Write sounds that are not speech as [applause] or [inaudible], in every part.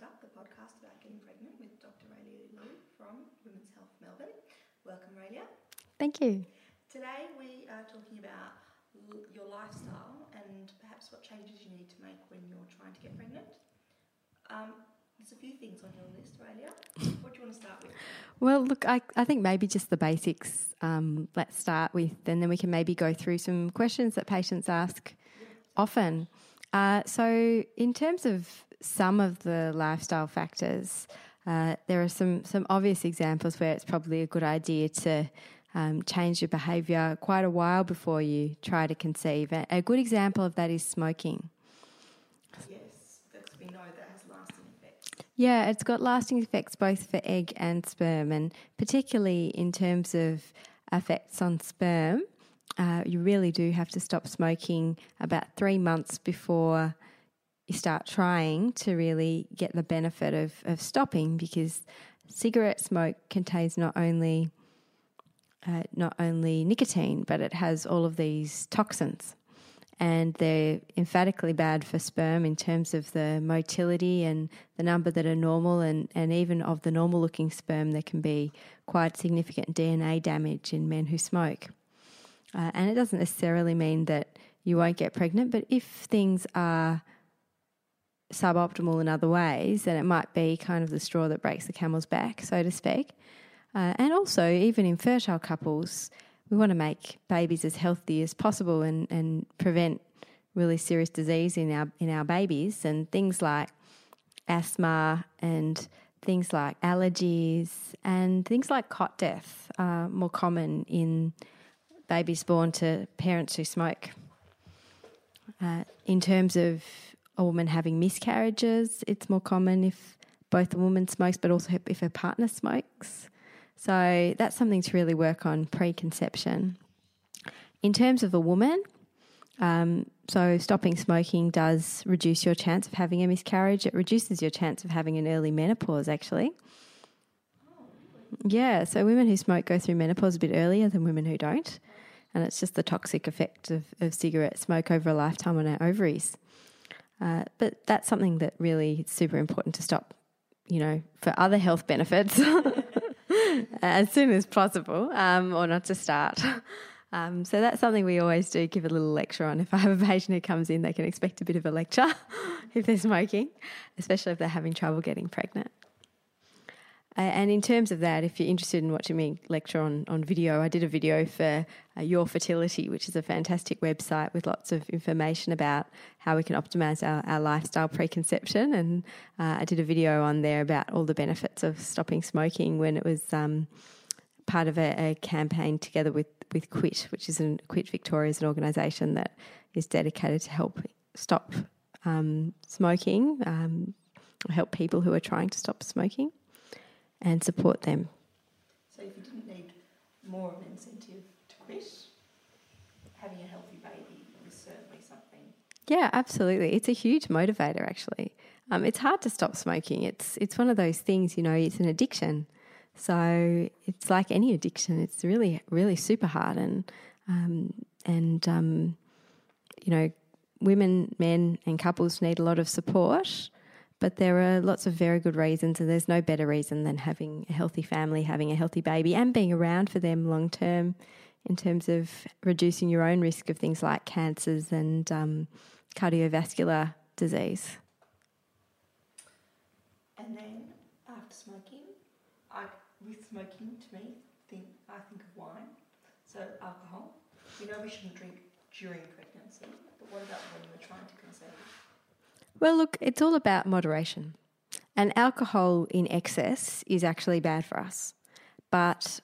Up, the podcast about getting pregnant with Dr. Raelia Lew from Women's Health Melbourne. Welcome, Raelia. Thank you. Today we are talking about your lifestyle and perhaps what changes you need to make when you're trying to get pregnant. Um, there's a few things on your list, Raelia. What do you want to start with? Well, look, I, I think maybe just the basics um, let's start with, and then we can maybe go through some questions that patients ask often. Uh, so, in terms of some of the lifestyle factors, uh, there are some, some obvious examples where it's probably a good idea to um, change your behaviour quite a while before you try to conceive. A, good example of that is smoking. Yes, that's, we know that has lasting effects. Yeah, it's got lasting effects both for egg and sperm, and particularly in terms of effects on sperm. Uh, you really do have to stop smoking about three months before start trying to really get the benefit of, of stopping because cigarette smoke contains not only uh, not only nicotine but it has all of these toxins and they're emphatically bad for sperm in terms of the motility and the number that are normal and, and even of the normal looking sperm there can be quite significant DNA damage in men who smoke. Uh, and it doesn't necessarily mean that you won't get pregnant, but if things are suboptimal in other ways, then it might be kind of the straw that breaks the camel's back, so to speak. Uh, and also, even in fertile couples, we want to make babies as healthy as possible and, and prevent really serious disease in our in our babies and things like asthma and things like allergies and things like cot death are more common in babies born to parents who smoke. Uh, in terms of a woman having miscarriages, it's more common if both the woman smokes, but also if her partner smokes. So that's something to really work on preconception. In terms of a woman, um, so stopping smoking does reduce your chance of having a miscarriage. It reduces your chance of having an early menopause, actually. Yeah, so women who smoke go through menopause a bit earlier than women who don't. And it's just the toxic effect of, of cigarette smoke over a lifetime on our ovaries. Uh, but that's something that really is super important to stop, you know, for other health benefits [laughs] as soon as possible um, or not to start. [laughs] Um, so that's something we always do give a little lecture on. If I have a patient who comes in, they can expect a bit of a lecture [laughs] if they're smoking, especially if they're having trouble getting pregnant. Uh, and in terms of that, if you're interested in watching me lecture on, on video, I did a video for uh, Your Fertility, which is a fantastic website with lots of information about how we can optimize our, our lifestyle preconception. And uh, I did a video on there about all the benefits of stopping smoking when it was um, part of a, a, campaign together with, with Quit, which is an Quit Victoria is an organisation that is dedicated to help stop um, smoking, um, help people who are trying to stop smoking and support them. So if you didn't need more of an incentive to quit, having a healthy baby is certainly something. Yeah, absolutely. It's a huge motivator, actually. Um, it's hard to stop smoking. It's it's one of those things, you know. It's an addiction, so it's like any addiction. It's really really super hard, and um, and um, you know, women, men, and couples need a lot of support. But there are lots of very good reasons, and there's no better reason than having a healthy family, having a healthy baby, and being around for them long term in terms of reducing your own risk of things like cancers and um, cardiovascular disease. And then after smoking, I, with smoking, to me, think I think of wine, so alcohol. You know we shouldn't drink during pregnancy, but what about when you're trying to conceive? Well, look, it's all about moderation. And alcohol in excess is actually bad for us. But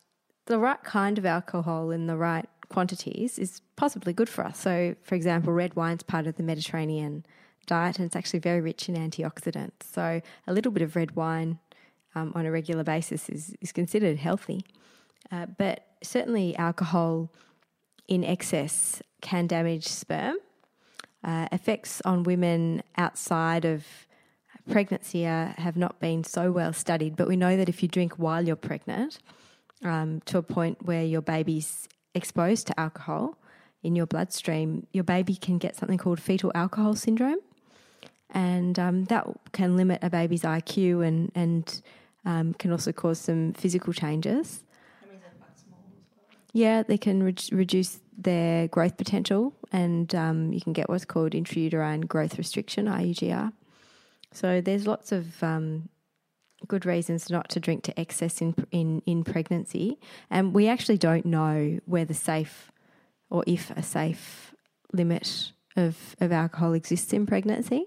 the right kind of alcohol in the right quantities is possibly good for us. So, for example, red wine's part of the Mediterranean diet and it's actually very rich in antioxidants. So, a little bit of red wine um, on a regular basis is, is considered healthy. Uh, but certainly, alcohol in excess can damage sperm uh, effects on women outside of pregnancy have not been so well studied, but we know that if you drink while you're pregnant, um, to a point where your baby's exposed to alcohol in your bloodstream, your baby can get something called fetal alcohol syndrome. and um, that can limit a baby's IQ and and um, can also cause some physical changes. That means they're quite small as well. Yeah, they can re- reduce their growth potential, and um, you can get what's called intrauterine growth restriction (IUGR). So there's lots of um, good reasons not to drink to excess in in in pregnancy, and we actually don't know where the safe or if a safe limit of of alcohol exists in pregnancy.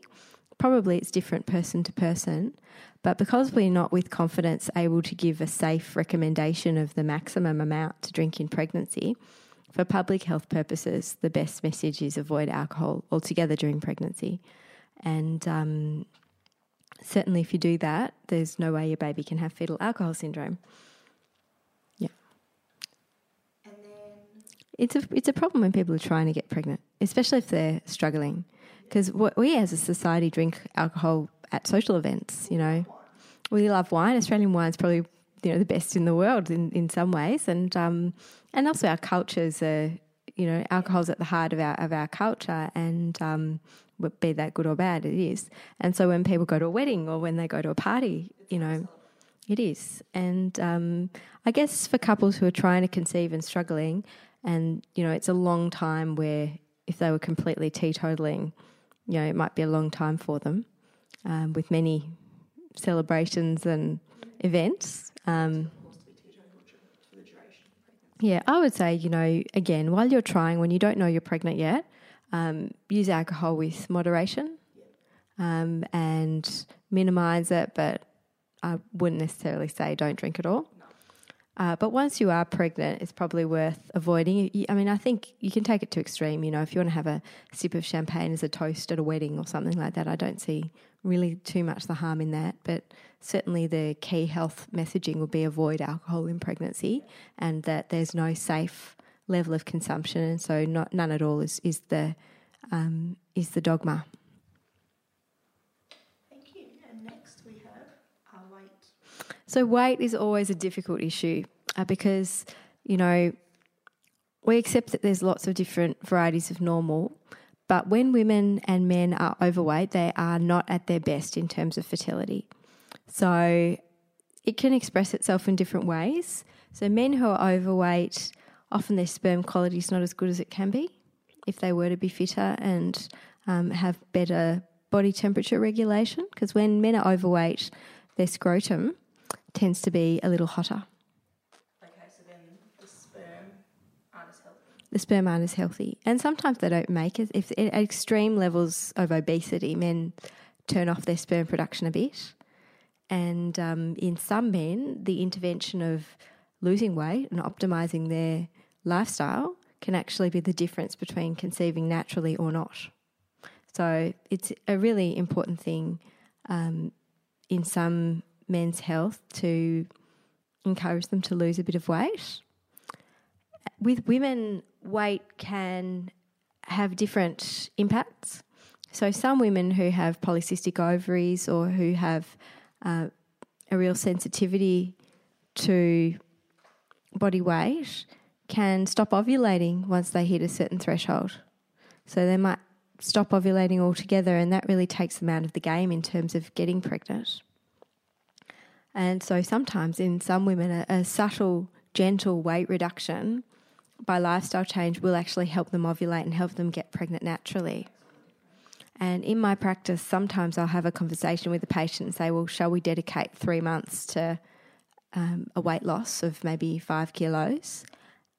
Probably it's different person to person, but because we're not with confidence able to give a safe recommendation of the maximum amount to drink in pregnancy, for public health purposes, the best message is avoid alcohol altogether during pregnancy. And um, certainly, if you do that, there's no way your baby can have fetal alcohol syndrome. Yeah. And then It's a it's a problem when people are trying to get pregnant, especially if they're struggling, because we as a society drink alcohol at social events. You know, we love wine. Australian wine's probably you know the best in the world in, in some ways, and um, and also our cultures are you know alcohol's at the heart of our of our culture, and um, be that good or bad, it is. And so when people go to a wedding or when they go to a party, you know, it is. And um, I guess for couples who are trying to conceive and struggling, and you know, it's a long time where if they were completely teetotaling, you know, it might be a long time for them um, with many celebrations and events. Um, yeah, I would say, you know, again, while you're trying, when you don't know you're pregnant yet, um, use alcohol with moderation um, and minimize it, but I wouldn't necessarily say don't drink at all. Uh, but once you are pregnant, it's probably worth avoiding. I mean, I think you can take it to extreme. You know, if you want to have a sip of champagne as a toast at a wedding or something like that, I don't see really too much the harm in that. But certainly, the key health messaging would be avoid alcohol in pregnancy, and that there's no safe level of consumption, and so not none at all is is the um, is the dogma. Thank you. And next we have our weight. So weight is always a difficult issue uh, because you know we accept that there's lots of different varieties of normal, but when women and men are overweight, they are not at their best in terms of fertility. So it can express itself in different ways. So men who are overweight, often their sperm quality is not as good as it can be if they were to be fitter and um, have better body temperature regulation. Because when men are overweight, their scrotum tends to be a little hotter. Okay, so then the sperm aren't as healthy. The sperm aren't as healthy, and sometimes they don't make it. If at extreme levels of obesity, men turn off their sperm production a bit, and um, in some men, the intervention of losing weight and optimizing their lifestyle can actually be the difference between conceiving naturally or not. So it's a really important thing um, in some men's health to encourage them to lose a bit of weight. With women, weight can have different impacts. So, some women who have polycystic ovaries or who have uh, a real sensitivity to body weight can stop ovulating once they hit a certain threshold. So, they might stop ovulating altogether, and that really takes them out of the game in terms of getting pregnant. And so sometimes in some women, a, a subtle, gentle weight reduction by lifestyle change will actually help them ovulate and help them get pregnant naturally. And in my practice, sometimes I'll have a conversation with a patient and say, Well, shall we dedicate three months to um, a weight loss of maybe five kilos?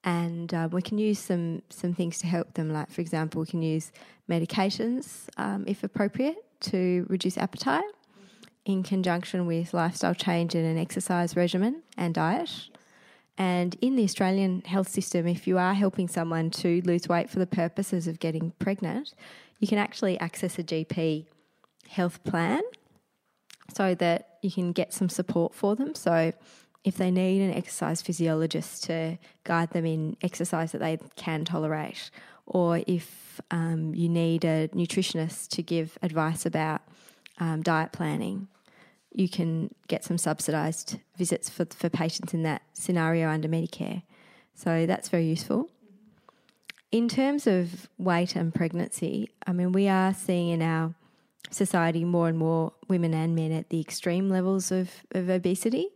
And uh, we can use some, some things to help them. Like, for example, we can use medications um, if appropriate to reduce appetite in conjunction with lifestyle change and an exercise regimen and diet. And in the Australian health system, if you are helping someone to lose weight for the purposes of getting pregnant, you can actually access a GP health plan so that you can get some support for them. So, if they need an exercise physiologist to guide them in exercise that they can tolerate, or if um, you need a nutritionist to give advice about um, diet planning, you can get some subsidised visits for, for patients in that scenario under Medicare. So that's very useful. In terms of weight and pregnancy, I mean, we are seeing in our society more and more women and men at the extreme levels of, of obesity.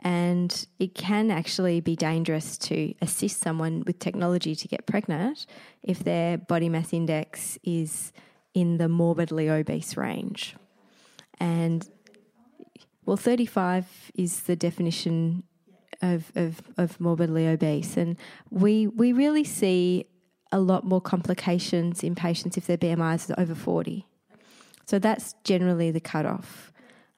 And it can actually be dangerous to assist someone with technology to get pregnant if their body mass index is in the morbidly obese range. And well, 35 is the definition of, of, of morbidly obese. And we, we really see a lot more complications in patients if their BMI is over 40. So that's generally the cutoff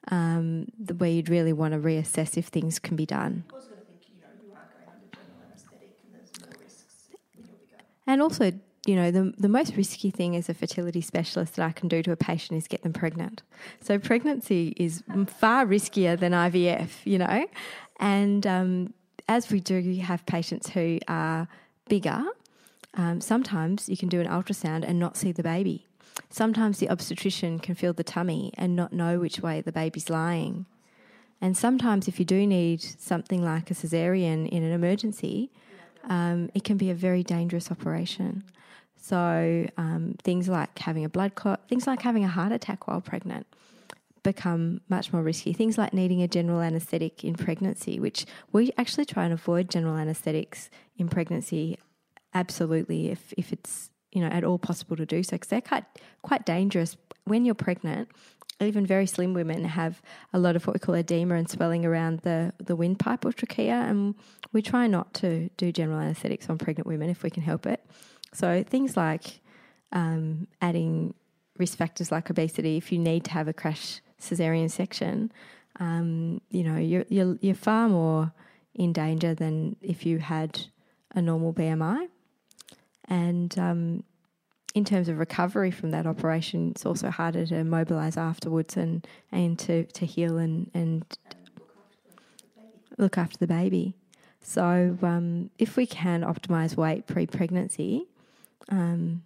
um, the, where you'd really want to reassess if things can be done. I was going to think, you know, you are going under general anaesthetic and there's more risks when you're bigger. And also, you know, the, the most risky thing as a fertility specialist that I can do to a patient is get them pregnant. So pregnancy is far riskier than IVF, you know. And um, as we do have patients who are bigger, um, sometimes you can do an ultrasound and not see the baby. Sometimes the obstetrician can feel the tummy and not know which way the baby's lying. And sometimes, if you do need something like a cesarean in an emergency, um, it can be a very dangerous operation. So, um, things like having a blood clot, things like having a heart attack while pregnant become much more risky. Things like needing a general anaesthetic in pregnancy, which we actually try and avoid general anaesthetics in pregnancy absolutely if, if it's you know at all possible to do so because they're quite quite dangerous when you're pregnant. Even very slim women have a lot of what we call edema and swelling around the, the windpipe or trachea, and we try not to do general anaesthetics on pregnant women if we can help it. So things like um, adding risk factors like obesity, if you need to have a crash cesarean section, um, you know you're, you're you're far more in danger than if you had a normal BMI. And um, in terms of recovery from that operation, it's also harder to mobilise afterwards and, and to, to heal and, and look after the baby. So, um, if we can optimise weight pre pregnancy, um,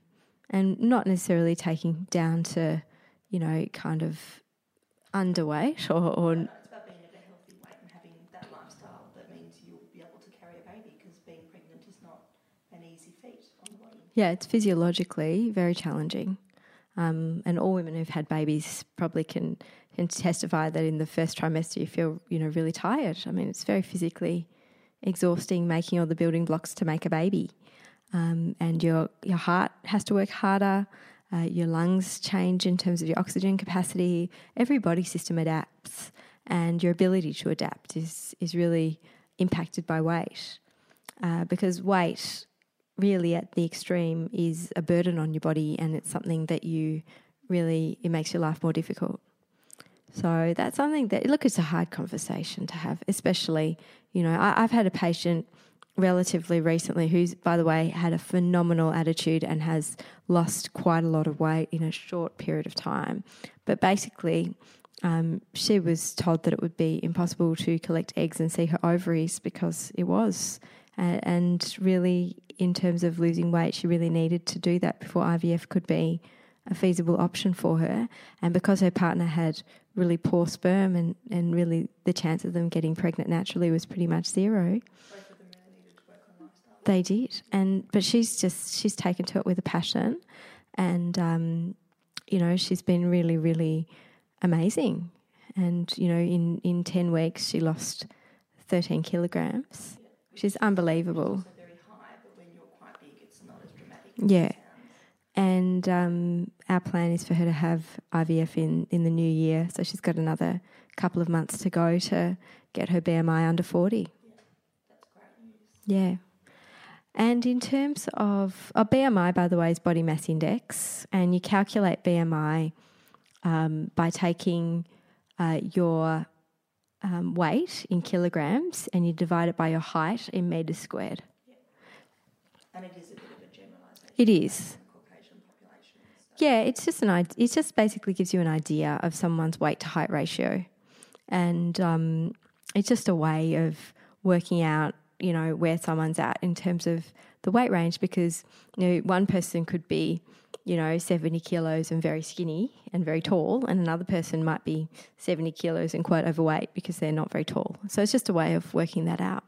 and not necessarily taking down to, you know, kind of underweight or, or No, it's about being at a healthy weight and having that lifestyle that means you'll be able to carry a baby because being pregnant is not an easy feat on the body. Yeah, it's physiologically very challenging. Um, and all women who've had babies probably can, can testify that in the first trimester you feel, you know, really tired. I mean, it's very physically exhausting making all the building blocks to make a baby. Um, and your, your heart has to work harder. Uh, your lungs change in terms of your oxygen capacity. Every body system adapts, and your ability to adapt is, is really impacted by weight. Uh, because weight really at the extreme is a burden on your body and it's something that you really it makes your life more difficult so that's something that look it's a hard conversation to have especially you know I, i've had a patient relatively recently who's by the way had a phenomenal attitude and has lost quite a lot of weight in a short period of time but basically um, she was told that it would be impossible to collect eggs and see her ovaries because it was and, and really in terms of losing weight, she really needed to do that before IVF could be a feasible option for her. And because her partner had really poor sperm and, and really the chance of them getting pregnant naturally was pretty much zero. Both of them really needed to work on lifestyle. They did. And but she's just she's taken to it with a passion and um, you know, she's been really, really amazing. And, you know, in, in ten weeks she lost thirteen kilograms. Which is unbelievable. High, but when you're quite big, it's not as dramatic. Yeah. As it sounds. And um, our plan is for her to have IVF in, in the new year. So she's got another couple of months to go to get her BMI under 40. That's great news. Yeah. And in terms of oh, BMI, by the way, is body mass index, and you calculate BMI um, by taking uh, your um, weight in kilograms and you divide it by your height in meters squared. And it is a bit of a generalisation. It is. Caucasian population. So Yeah, it's just an it just basically gives you an idea of someone's weight to height ratio, and um, it's just a way of working out you know where someone's at in terms of the weight range because you know one person could be you know 70 kilos and very skinny and very tall and another person might be 70 kilos and quite overweight because they're not very tall. So it's just a way of working that out.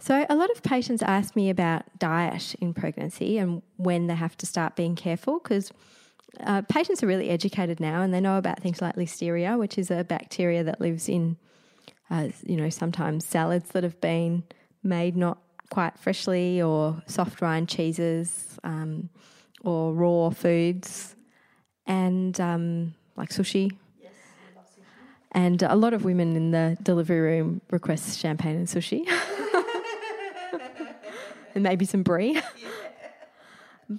So, a lot of patients ask me about diet in pregnancy and when they have to start being careful because uh, patients are really educated now and they know about things like listeria, which is a bacteria that lives in, uh, you know, sometimes salads that have been made not quite freshly or soft rind cheeses um, or raw foods and um, like sushi. Yes, sushi. And a lot of women in the delivery room request champagne and sushi. [laughs] and maybe some brie.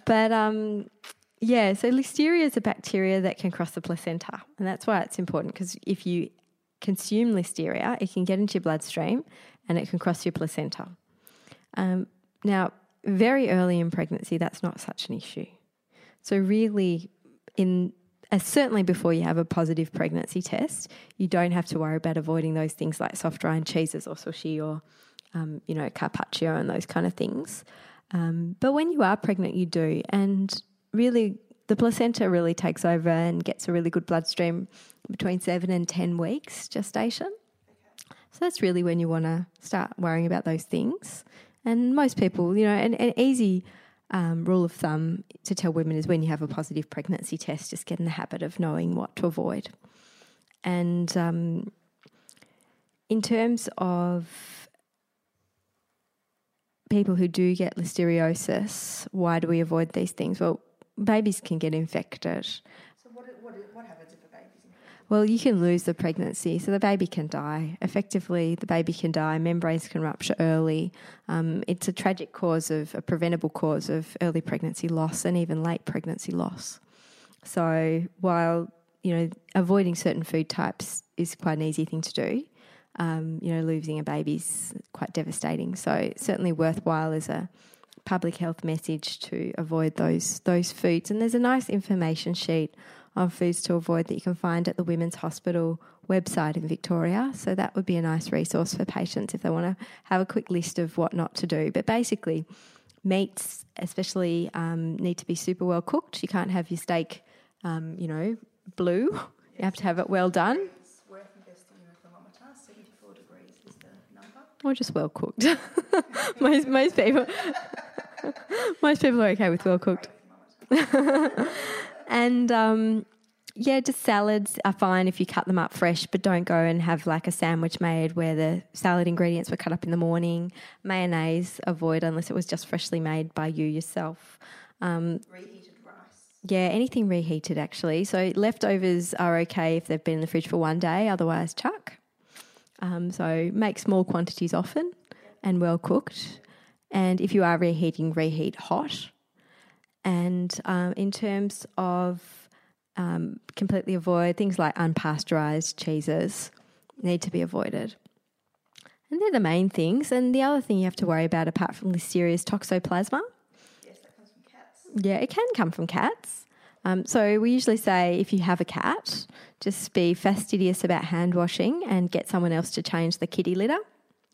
But um, yeah, so listeria is a bacteria that can cross the placenta. And that's why it's important because if you consume listeria, it can get into your bloodstream and it can cross your placenta. Um, now, very early in pregnancy, that's not such an issue. So, really, in uh, certainly before you have a positive pregnancy test, you don't have to worry about avoiding those things like soft rind cheeses or sushi or, um, you know, carpaccio and those kind of things. Um, but when you are pregnant, you do. And really, the placenta really takes over and gets a really good bloodstream between seven and 10 weeks gestation. So that's really when you want to start worrying about those things. And most people, you know, an, an easy um, rule of thumb to tell women is when you have a positive pregnancy test, just get in the habit of knowing what to avoid. And um, in terms of people who do get listeriosis, why do we avoid these things? Well, babies can get infected. So what, what, what happens if a baby's in Well, you can lose the pregnancy, so the baby can die. Effectively, the baby can die. Membranes can rupture early. Um, it's a tragic cause of a preventable cause of early pregnancy loss and even late pregnancy loss. So while you know avoiding certain food types is quite an easy thing to do, um, you know losing a baby is quite devastating. So certainly worthwhile as a public health message to avoid those those foods. And there's a nice information sheet on foods to avoid that you can find at the Women's Hospital website in Victoria. So that would be a nice resource for patients if they want to have a quick list of what not to do. But basically, meats, especially, um, need to be super well cooked. You can't have your steak, um, you know, blue. You have to have it well done It's worth investing in a thermometer. 74 degrees is the number. Or just well cooked. [laughs] most most people [laughs] most people are okay with well cooked. [laughs] and um, yeah, just salads are fine if you cut them up fresh, but don't go and have like a sandwich made where the salad ingredients were cut up in the morning. Mayonnaise, avoid unless it was just freshly made by you yourself. Um, Reheated rice. yeah, anything reheated actually. So leftovers are okay if they've been in the fridge for one day, otherwise chuck. Um, so make small quantities often and well cooked. And if you are reheating, reheat hot. And um, in terms of um, completely avoid things like unpasteurized cheeses, need to be avoided. And they're the main things. And the other thing you have to worry about, apart from listeria, is toxoplasma. Yes, that comes from cats. Yeah, it can come from cats. Um, so we usually say if you have a cat, just be fastidious about hand washing and get someone else to change the kitty litter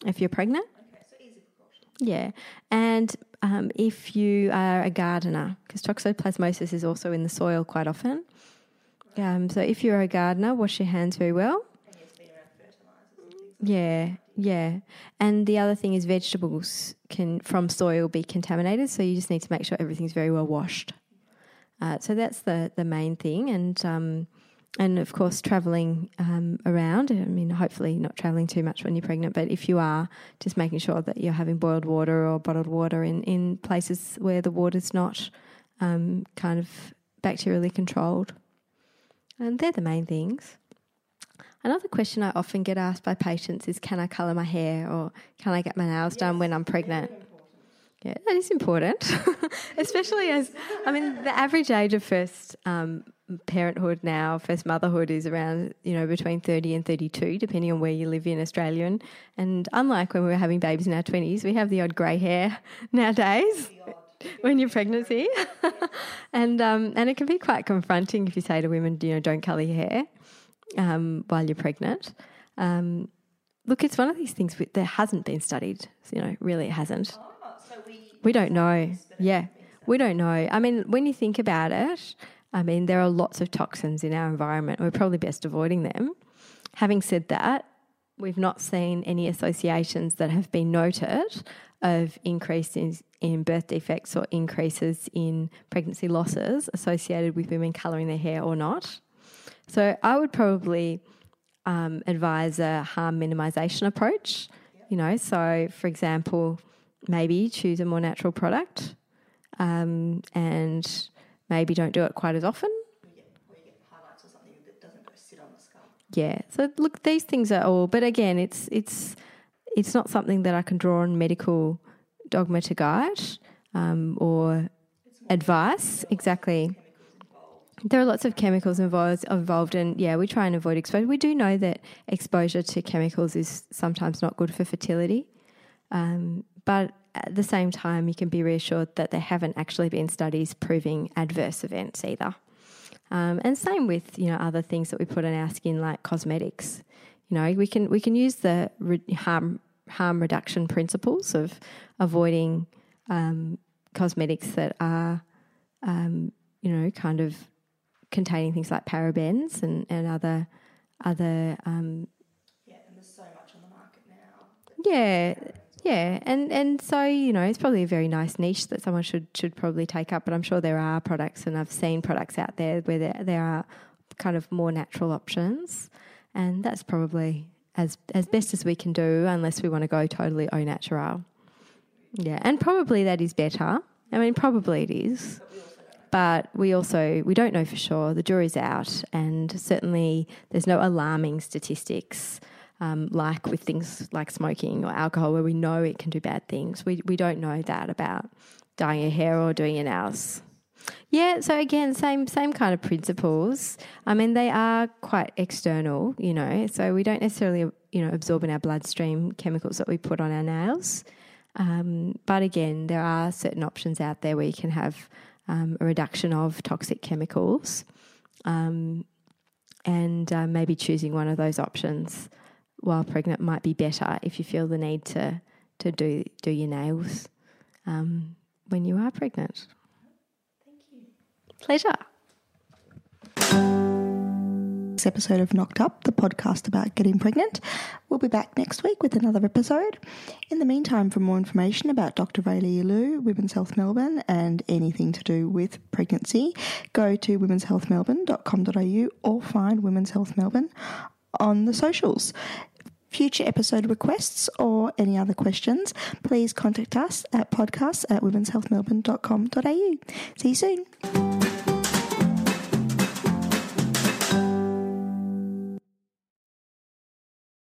if you're pregnant. Okay, so easy precaution. Yeah, and um, if you are a gardener, because toxoplasmosis is also in the soil quite often. Um, so if you're a gardener, wash your hands very well. And yes, being around fertilisers and things. Yeah, yeah. And the other thing is vegetables can from soil be contaminated, so you just need to make sure everything's very well washed. Uh, so that's the the main thing, and um, and of course traveling um, around. I mean, hopefully not traveling too much when you're pregnant, but if you are, just making sure that you're having boiled water or bottled water in in places where the water's not um, kind of bacterially controlled. And they're the main things. Another question I often get asked by patients is Can I colour my hair or can I get my nails done when I'm pregnant? [laughs] Yeah, that is important, [laughs] especially as I mean, the average age of first um, parenthood now, first motherhood is around you know between thirty and thirty-two, depending on where you live in Australia. And, and unlike when we were having babies in our twenties, we have the odd grey hair [laughs] nowadays when you're pregnancy, [laughs] and um, and it can be quite confronting if you say to women, you know, don't colour your hair um, while you're pregnant. Um, look, it's one of these things that hasn't been studied. You know, really, it hasn't. We don't know. Yeah, we don't know. I mean, when you think about it, I mean, there are lots of toxins in our environment. We're probably best avoiding them. Having said that, we've not seen any associations that have been noted of increases in birth defects or increases in pregnancy losses associated with women colouring their hair or not. So I would probably um, advise a harm minimisation approach. You know, so for example, maybe choose a more natural product um, and maybe don't do it quite as often. Yeah. So look, these things are all, but again, it's it's it's not something that I can draw on medical dogma to guide um, or advice. Exactly. There are lots of chemicals involved, involved, and yeah, we try and avoid exposure. We do know that exposure to chemicals is sometimes not good for fertility, um, but at the same time, you can be reassured that there haven't actually been studies proving adverse events either. Um, and same with you know other things that we put on our skin, like cosmetics. You know, we can we can use the re- harm harm reduction principles of avoiding um, cosmetics that are um, you know kind of containing things like parabens and, and other other um, Yeah, and there's so much on the market now. yeah yeah and and so you know it's probably a very nice niche that someone should should probably take up but i'm sure there are products and i've seen products out there where there, there are kind of more natural options and that's probably as as best as we can do unless we want to go totally au natural yeah and probably that is better. I mean probably it is but we also we don't know for sure. The jury's out and certainly there's no alarming statistics um, like with things like smoking or alcohol, where we know it can do bad things. We, we don't know that about dyeing your hair or doing your nails. Yeah, so again, same same kind of principles. I mean, they are quite external, you know. So we don't necessarily, you know, absorb in our bloodstream chemicals that we put on our nails. Um, but again, there are certain options out there where you can have um, a reduction of toxic chemicals, um, and uh, maybe choosing one of those options while pregnant might be better if you feel the need to to do do your nails um, when you are pregnant. Thank you. Pleasure. This episode of Knocked Up, the podcast about getting pregnant. We'll be back next week with another episode. In the meantime, for more information about Dr. Raelia Lew, Women's Health Melbourne, and anything to do with pregnancy, go to womenshealthmelbourne.com.au or find Women's Health Melbourne on the socials. Future episode requests or any other questions, please contact us at podcasts at womenshealthmelbourne.com.au. See you soon.